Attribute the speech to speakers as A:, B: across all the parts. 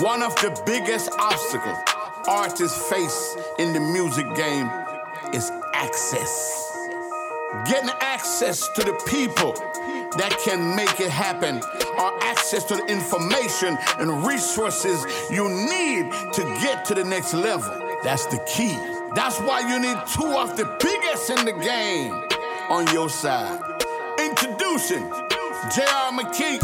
A: One of the biggest obstacles artists face in the music game is access. Getting access to the people that can make it happen or access to the information and resources you need to get to the next level. That's the key. That's why you need two of the biggest in the game on your side. Introducing J.R. McKee,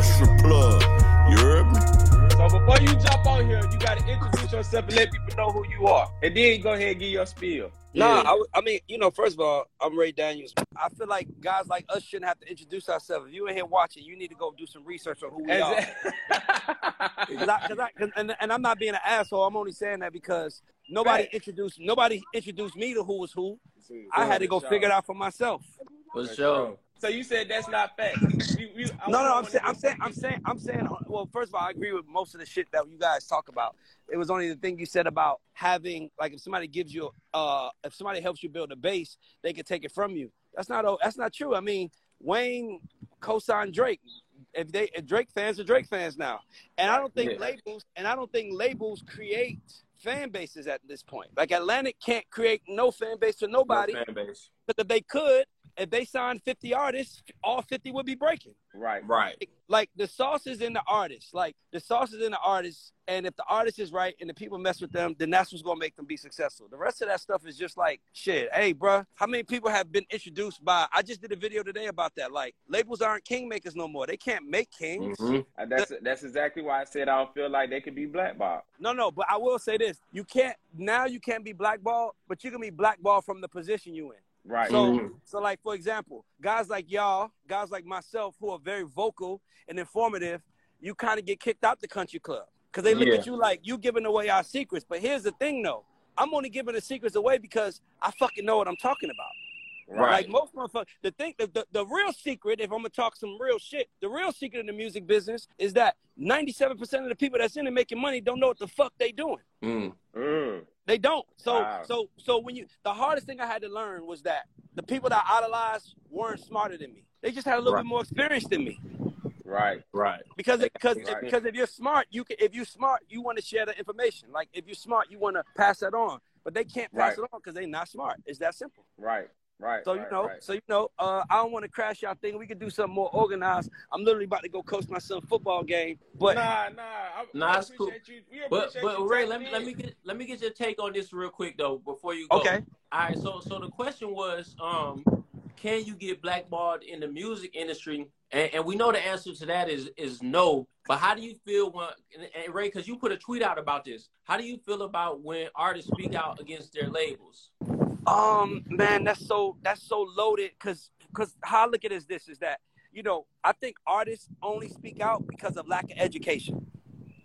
A: industrial plug. You heard me?
B: So before you jump on here, you got to introduce yourself and let people know who you are, and then go ahead and give your spiel.
C: Nah, I, I mean, you know, first of all, I'm Ray Daniels. I feel like guys like us shouldn't have to introduce ourselves. If you in here watching, you need to go do some research on who we are. Cause I, cause I, cause, and, and I'm not being an asshole. I'm only saying that because nobody
B: Right.
C: introduced nobody introduced me to who was who. I had to go figure it out for myself.
D: For sure.
B: So you said that's not fact. You, you,
C: No, no, I'm saying, I'm saying, I'm saying, I'm saying. Well, first of all, I agree with most of the shit that you guys talk about. It was only the thing you said about having, like, if somebody gives you, uh, if somebody helps you build a base, they can take it from you. That's not, that's not true. I mean, Wayne co-signed Drake. If they, if Drake fans are Drake fans now, and I don't think
D: Yeah.
C: labels, and I don't think labels create fan bases at this point. Like Atlantic can't create no fan base for nobody.
D: No fan base.
C: But if they could, if they signed 50 artists, all 50 would be breaking
B: Right.
D: Right.
C: like the sauce is in the artist. Like the sauce is in the artist, and if the artist is right and the people mess with them, then that's what's gonna make them be successful. The rest of that stuff is just like shit. Hey, bruh, how many people have been introduced by? I just did a video today about that. Like labels aren't kingmakers no more. They can't make kings.
D: Mhm.
B: Uh, That's that's exactly why I said I don't feel like they could be blackballed.
C: No, no, but I will say this: you can't now. You can't be blackballed, but you can be blackballed from the position you in.
B: Right.
C: So,
D: Mhm.
C: so like for example, guys like y'all, guys like myself, who are very vocal and informative, you kind of get kicked out the country club because they look
D: Yeah.
C: at you like you giving away our secrets. But here's the thing, though, I'm only giving the secrets away because I fucking know what I'm talking about.
D: Right.
C: Like most motherfuckers, the thing, the, the, the real secret, if I'm gonna talk some real shit, the real secret in the music business is that 97% of the people that's in it making money don't know what the fuck they doing.
D: Mm.
B: Mm.
C: They don't. So
B: Wow.
C: so so when you the hardest thing I had to learn was that the people that I idolized weren't smarter than me. They just had a little
D: Right.
C: bit more experience than me.
B: Right.
D: Right.
C: Because because
B: Right.
C: because if you're smart, you can if you're smart, you want to share the information. Like if you're smart, you want to pass that on. But they can't pass
B: Right.
C: it on because they're not smart. It's that simple.
B: Right. Right.
C: So
B: right,
C: you know,
B: right.
C: so you know, uh, I don't want to crash y'all thing. We could do something more organized. I'm literally about to go coach my son football game. But
B: nah, nah. I,
D: Nah,
B: I
D: it's cool.
B: you. We
D: But
B: appreciate
D: but
B: you
D: Ray, let me let me get let me get your take on this real quick though before you go.
C: okay,
D: All right. So so the question was, um, can you get blackballed in the music industry? And, and we know the answer to that is is no. But how do you feel when and, and Ray? Because you put a tweet out about this. How do you feel about when artists speak out against their labels?
C: Um, man, that's so that's so loaded because because how I look at it is this is that you know I think artists only speak out because of lack of education.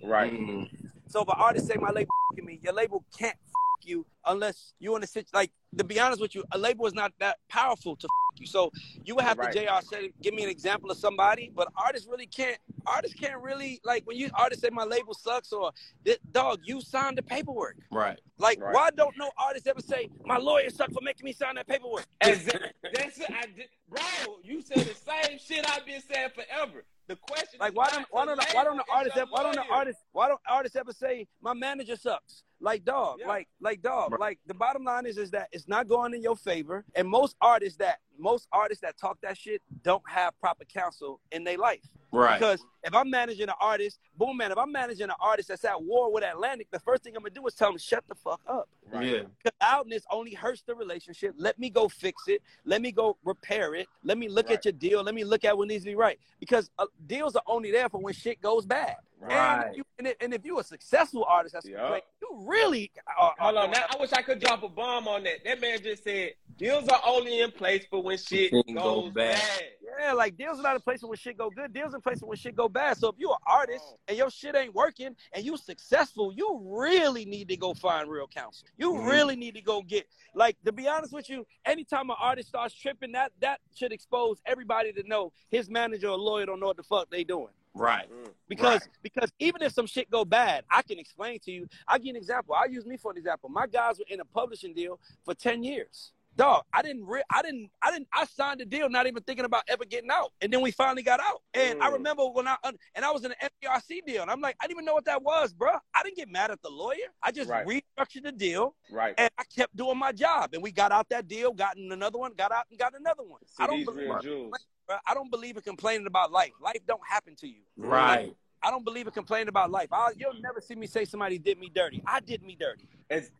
B: Right.
D: Mm.
C: So if an artist say my label f***ing me, your label can't f- you unless you in a situation like to be honest with you, a label is not that powerful to f- you. So you would have
B: Right.
C: to Jr. say give me an example of somebody, but artists really can't. Artists can't really like when you artists say my label sucks or "This- dog you signed the paperwork.
D: Right.
C: Like
B: Right.
C: why don't no artists ever say my lawyer sucked for making me sign that paperwork?
B: Exactly. That's it. I did. Bro, you said the same shit I've been saying forever. The question
C: Like
B: is
C: why don't why don't why don't the artists ever, why don't the artists why don't artists ever say my manager sucks? Like dog,
B: Yeah.
C: like like dog,
D: Right.
C: like the bottom line is is that it's not going in your favor, and most artists that most artists that talk that shit don't have proper counsel in their life.
D: Right.
C: Because if I'm managing an artist, Boomman, if I'm managing an artist that's at war with Atlantic, the first thing I'm gonna do is tell him shut the fuck up.
B: Right.
D: Yeah.
C: Because outness only hurts the relationship. Let me go fix it. Let me go repair it. Let me look
B: Right.
C: at your deal. Let me look at what needs to be right. Because uh, deals are only there for when shit goes bad. And,
D: Right.
C: if you, and, if, and if you're a successful artist, that's
B: Yeah.
C: great. You really are.
B: Hold
C: are-
B: on. Now, I wish I could drop a bomb on that. That man just said deals are only in place for when shit goes
D: go bad.
B: bad.
C: Yeah, like deals are not in place for when shit go good. Deals in place for when shit go bad. So if you're an artist
B: Oh.
C: and your shit ain't working and you successful, you really need to go find real counsel. You
D: Mhm.
C: really need to go get like to be honest with you. Anytime an artist starts tripping, that that should expose everybody to know his manager or lawyer don't know what the fuck they doing.
D: Right.
C: Because
D: Right.
C: because even if some shit go bad, I can explain to you. I'll give you an example. I'll use me for an example. My guys were in a publishing deal for 10 years. dog, I didn't, re- I didn't, I didn't, I signed the deal not even thinking about ever getting out, and then we finally got out. And I
B: Mm.
C: remember when I and I was in an FDRC deal, and I'm like, I didn't even know what that was, bro. I didn't get mad at the lawyer. I just
B: Right.
C: restructured the deal,
B: Right.
C: and I kept doing my job, and we got out that deal, gotten another one, got out and got another one.
B: See
C: I don't
B: these
C: believe,
B: real jewels.
C: Bro, I don't believe in complaining about life. Life don't happen to you.
D: Right.
C: I don't believe in complaining about life. I, you'll never see me say somebody did me dirty. I did me dirty.
B: It's,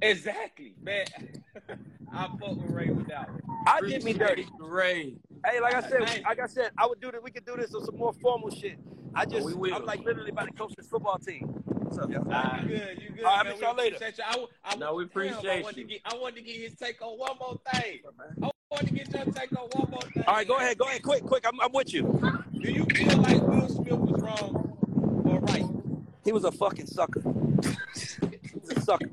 B: exactly, man. I fuck with Ray with that one.
C: I did me dirty.
D: Ray.
C: Hey, like I said,
B: Hey.
C: like I said, I would do this. We could do this on some more formal shit. I oh, just,
D: We will.
C: I'm like literally about to coach this football team. What's up, yo?
B: Nah, you good, you good.
C: All right,
B: man.
C: I'll y'all
B: We
C: later.
B: appreciate you. I, w- I,
D: No, we
B: damn, I
D: appreciate
B: wanted
D: you.
B: Get, I wanted to get his take on one more thing. I to get your take on one more thing.
C: All right, go ahead, go ahead, quick, quick. I'm, I'm with you.
B: Do you feel like Will Smith was wrong or right?
C: He was a fucking sucker. He's a sucker.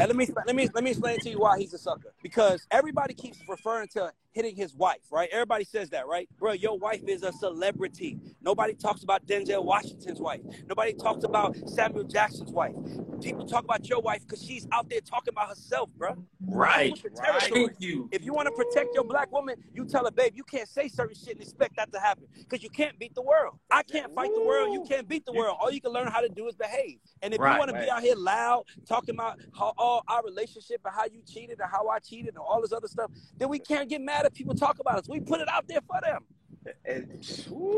C: And let me let me let me explain to you why he's a sucker. Because everybody keeps referring to hitting his wife, right? Everybody says that, right? Bro, your wife is a celebrity. Nobody talks about Denzel Washington's wife. Nobody talks about Samuel Jackson's wife. People talk about your wife because she's out there talking about herself, bro.
D: Right.
B: Right.
D: Thank you.
C: If you want to protect your black woman, you tell her, babe, you can't say certain shit and expect that to happen because you can't beat the world. I can't fight the world. You can't beat the world. All you can learn how to do is behave. And if
D: Right,
C: you want to be out here loud, talking about how all our relationship and how you cheated and how I cheated and all this other stuff, then we can't get mad if people talk about us. We put it out there for them.
B: And,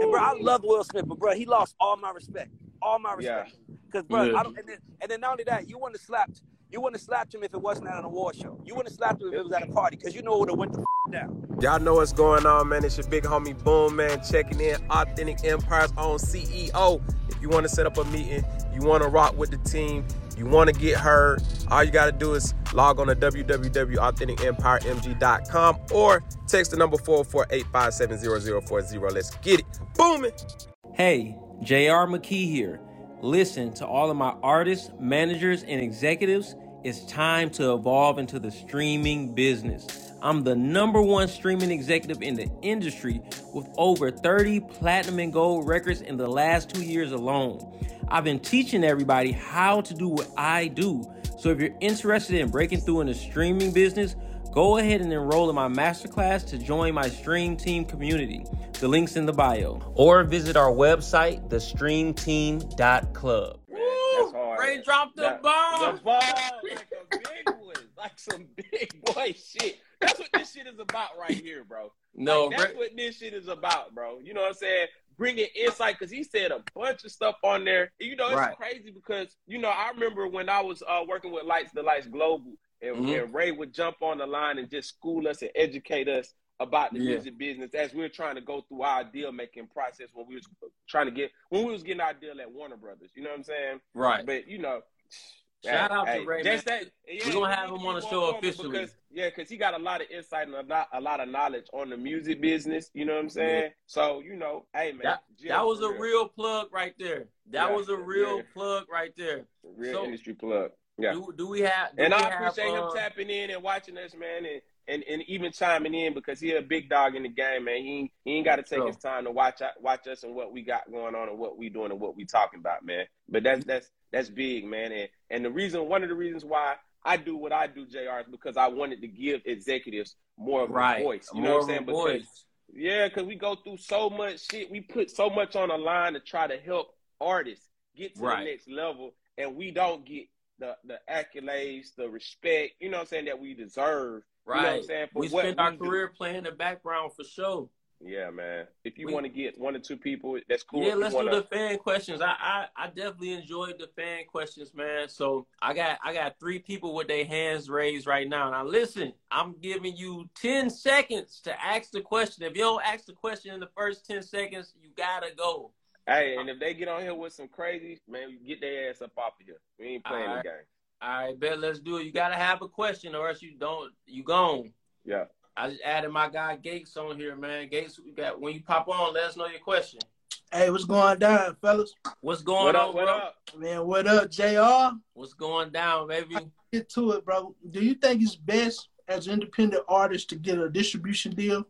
C: And bro, I love Will Smith, but bro, he lost all my respect, all my
B: Yeah.
C: Respect. Because bro,
D: Yeah.
C: I don't. And then, and then not only that, you wouldn't have slapped. You wouldn't have slapped him if it wasn't at an award show. You wouldn't have slapped him if it was at a party, because you know it would have went the f- down.
E: Y'all know what's going on, man. It's your big homie Boomman, checking in. Authentic Empire's own CEO. If you want to set up a meeting, you want to rock with the team, you want to get heard, all you got to do is log on to www.authenticempiremg.com or text the number 448-570-0040. Let's get it. Booming.
F: Hey, JR McKee here. Listen to all of my artists, managers, and executives. It's time to evolve into the streaming business. I'm the number one streaming executive in the industry with over 30 platinum and gold records in the last two years alone. I've been teaching everybody how to do what I do. So if you're interested in breaking through in the streaming business, go ahead and enroll in my masterclass to join my Stream Team community. The link's in the bio. Or visit our website, thestreamteam.club.
B: That's hard.
D: Ray dropped the
B: That-
D: bomb.
B: The ball, like a big one, like some big boy shit. That's what this shit is about right here, bro.
D: No,
B: Like, that's
D: Ray-
B: what this shit is about, bro. You know what I'm saying? Bringing insight because he said a bunch of stuff on there. You know, it's
D: Right.
B: crazy because you know I remember when I was uh, working with Lights the Lights Global, and,
D: Mhm.
B: and Ray would jump on the line and just school us and educate us about the
D: Yeah.
B: music business as we were trying to go through our deal making process when we was trying to get when we was getting our deal at Warner Brothers. You know what I'm saying?
D: right.
B: But you know,
D: Shout
B: hey,
D: out to
B: hey,
D: Ray,
B: just that. Yeah,
D: We're gonna have him on the show officially.
B: Because, yeah, because he got a lot of insight and a lot, a lot of knowledge on the music business. You know what I'm saying? So you know, hey man,
D: That, that was a real plug right there. That was a real plug right there.
B: real
D: so-
B: industry plug. Yeah,
D: Do, do we have? Do
B: and
D: we
B: I
D: have,
B: appreciate
D: uh,
B: him tapping in and watching us, man, and. And, and even chiming in because he a big dog in the game, man. He ain't, he ain't got to take
D: Sure.
B: his time to watch out- watch us and what we got going on and what we doing and what we talking about, man. But that's that's that's big, man. And and the reason, one of the reasons why I do what I do, Jr. is because I wanted to give executives more of
D: right.
B: a voice. You
D: More
B: know what I'm saying? Because
D: voice.
B: yeah, because we go through so much shit. We put so much on the line to try to help artists get to
D: Right.
B: the next level, and we don't get the the accolades, the respect. You know what I'm saying that we deserve. You know what I'm
D: Right.
B: saying? For
D: we spent our
B: we do.
D: career playing the background for sure.
B: Yeah, man. If you want to get one or two people, that's cool.
D: Yeah, let's
B: wanna,
D: do the fan questions. I, I I definitely enjoyed the fan questions, man. So I got I got three people with their hands raised right now. Now listen, I'm giving you ten seconds to ask the question. If you don't ask the question in the first ten seconds, you gotta go.
B: Hey, and if they get on here with some crazy, man, get their ass up off of here. We ain't playing
D: All
B: the game.
D: All right, bet let's do it. You gotta have a question, or else you don't. You gone.
B: Yeah.
D: I just added my guy Gates on here, man. Gates, we got when you pop on, let us know your question.
G: Hey, what's going down, fellas?
D: What's going
B: What
D: on,
B: up? What
D: bro?
B: up?
G: Man, what up, JR?
D: What's going down, baby?
G: Get to it, bro. Do you think it's best as an independent artist to get a distribution deal?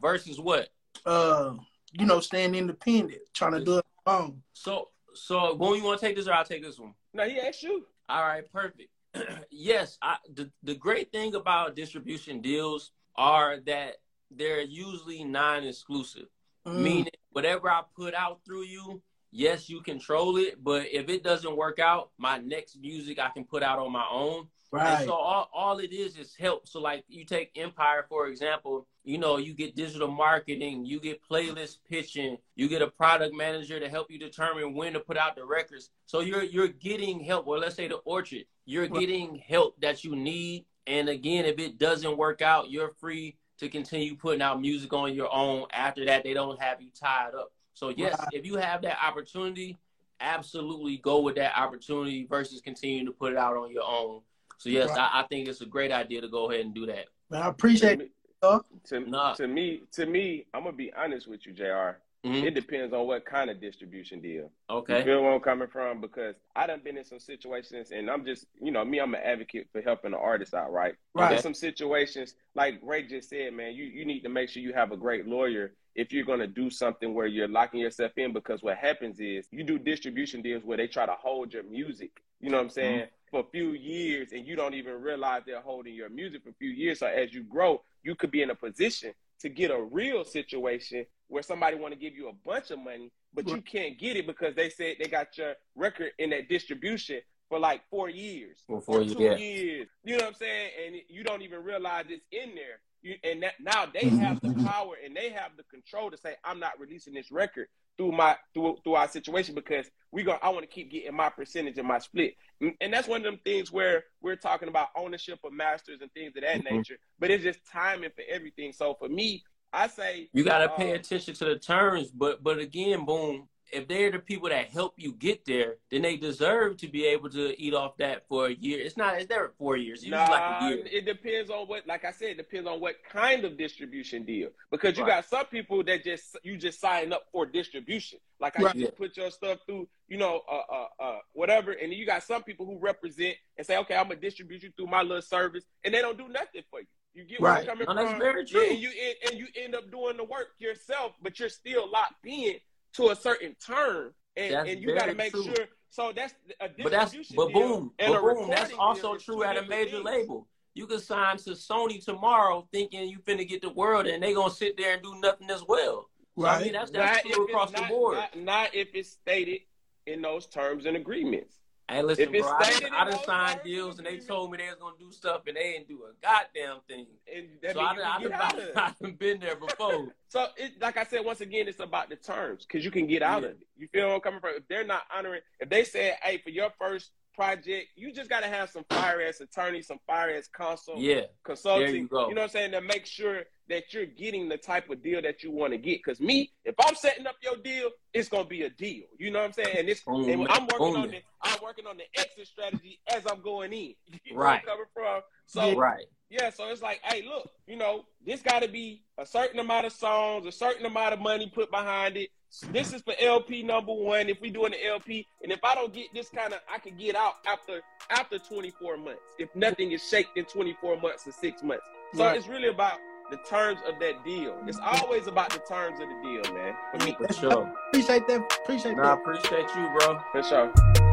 D: Versus what?
G: Uh, you know, staying independent, trying to do it on.
D: So, so when you want to take this, or I'll take this one.
B: No, he asked you.
D: All right, perfect. yes, I, the the great thing about distribution deals are that they're usually non-exclusive,
G: Mm.
D: meaning whatever I put out through you, yes, you control it. But if it doesn't work out, my next music I can put out on my own. And
G: right.
D: so all, all it is is help. So like you take Empire for example, you know, you get digital marketing, you get playlist pitching, you get a product manager to help you determine when to put out the records. So you're you're getting help. Well, let's say the Orchard, you're getting help that you need. And again, if it doesn't work out, you're free to continue putting out music on your own. After that, they don't have you tied up. So yes,
G: Right.
D: if you have that opportunity, absolutely go with that opportunity versus continuing to put it out on your own. So yes,
G: Right.
D: I, I think it's a great idea to go ahead and do that.
G: I appreciate it. Huh?
B: to,
D: Nah.
B: to me, to me, I'm gonna be honest with you, Jr.
D: Mhm.
B: It depends on what kind of distribution deal. You
D: Okay.
B: feel where I'm coming from? Because I done been in some situations, and I'm just, you know, me, I'm an advocate for helping the artist out, right?
G: Right.
B: There's some situations, like Ray just said, man, you, you need to make sure you have a great lawyer if you're going to do something where you're locking yourself in. Because what happens is you do distribution deals where they try to hold your music, you know what I'm saying, for a few years, and you don't even realize they're holding your music for a few years. So as you grow, you could be in a position to get a real situation where somebody want to give you a bunch of money, but you can't get it because they said they got your record in that distribution for like four years
D: For four
B: or
D: years,
B: two
D: yeah.
B: years. You know what I'm saying? And you don't even realize it's in there. You, and that, now they mm-hmm, have the mm-hmm. power and they have the control to say, I'm not releasing this record through my through through our situation because we go. I want to keep getting my percentage and my split. And, and that's one of them things where we're talking about ownership of masters and things of that
D: Mhm.
B: nature. But it's just timing for everything. So for me, I say
D: You got to
B: uh, pay
D: attention to the terms, but but again, boom. If they're the people that help you get there, then they deserve to be able to eat off that for a year. It's not. It's never four years. It's usually like
B: Nah,
D: year.
B: it depends on what, like I said, it depends on what kind of distribution deal. Because you
D: Right.
B: got some people that just you just sign up for distribution. Like I
G: Right.
B: just put your stuff through, you know, uh, uh, uh, whatever. And you got some people who represent and say, okay, I'm gonna distribute you through my little service, and they don't do nothing for you. You get where
G: Right.
B: I'm coming
D: No, that's
B: from?
D: very
B: Yeah,
D: true.
B: and you and, and you end up doing the work yourself, but you're still locked in to a certain term, and, and you got to make
D: true.
B: sure. So that's a
D: But that's
B: distribution
D: but
B: deal
D: boom,
B: and
D: but
B: a
D: boom. That's also true at a major
B: things.
D: label. You can sign to Sony tomorrow, thinking you finna get the world, and they gonna sit there and do nothing as well. So, I
G: Right.
D: mean, that's that's
B: Not
D: true
B: if it's
D: across the board.
B: Not, not if it's stated in those terms and agreements.
D: Hey, listen, bro. I,
B: stated
D: done-
B: in
D: I done signed deals
B: and
D: they told me they was gonna do stuff and they didn't do a goddamn thing.
B: And
D: So I I
B: can
D: done,
B: get out of it.
D: I done been there before.
B: So it, like I said, once again, it's about the terms because you can get out
D: Yeah.
B: of it. You feel I'm coming from? If they're not honoring, if they said, "Hey, for your first project, you just got to have some fire ass attorney, some fire ass counsel,
D: Yeah,
B: consulting.
D: You go.
B: know what I'm saying? To make sure that you're getting the type of deal that you want to get. Because me, if I'm setting up your deal, it's gonna be a deal. You know what I'm saying? And it's
D: Boom,
B: and I'm working
D: boom.
B: on the I'm working on the exit strategy as I'm going in. You know
D: Right.
B: coming from. So
D: right.
B: Yeah, so it's like, hey, look, you know, this got to be a certain amount of songs, a certain amount of money put behind it. This is for LP number one. If we doing the LP, and if I don't get this kind of, I can get out after after 24 months. If nothing is shaped in 24 months or six months, so
G: Right.
B: it's really about the terms of that deal. It's always about the terms of the deal, man. For me,
D: For sure.
G: Appreciate that. Appreciate
D: Nah, I
G: that.
D: appreciate you, bro.
B: for sure.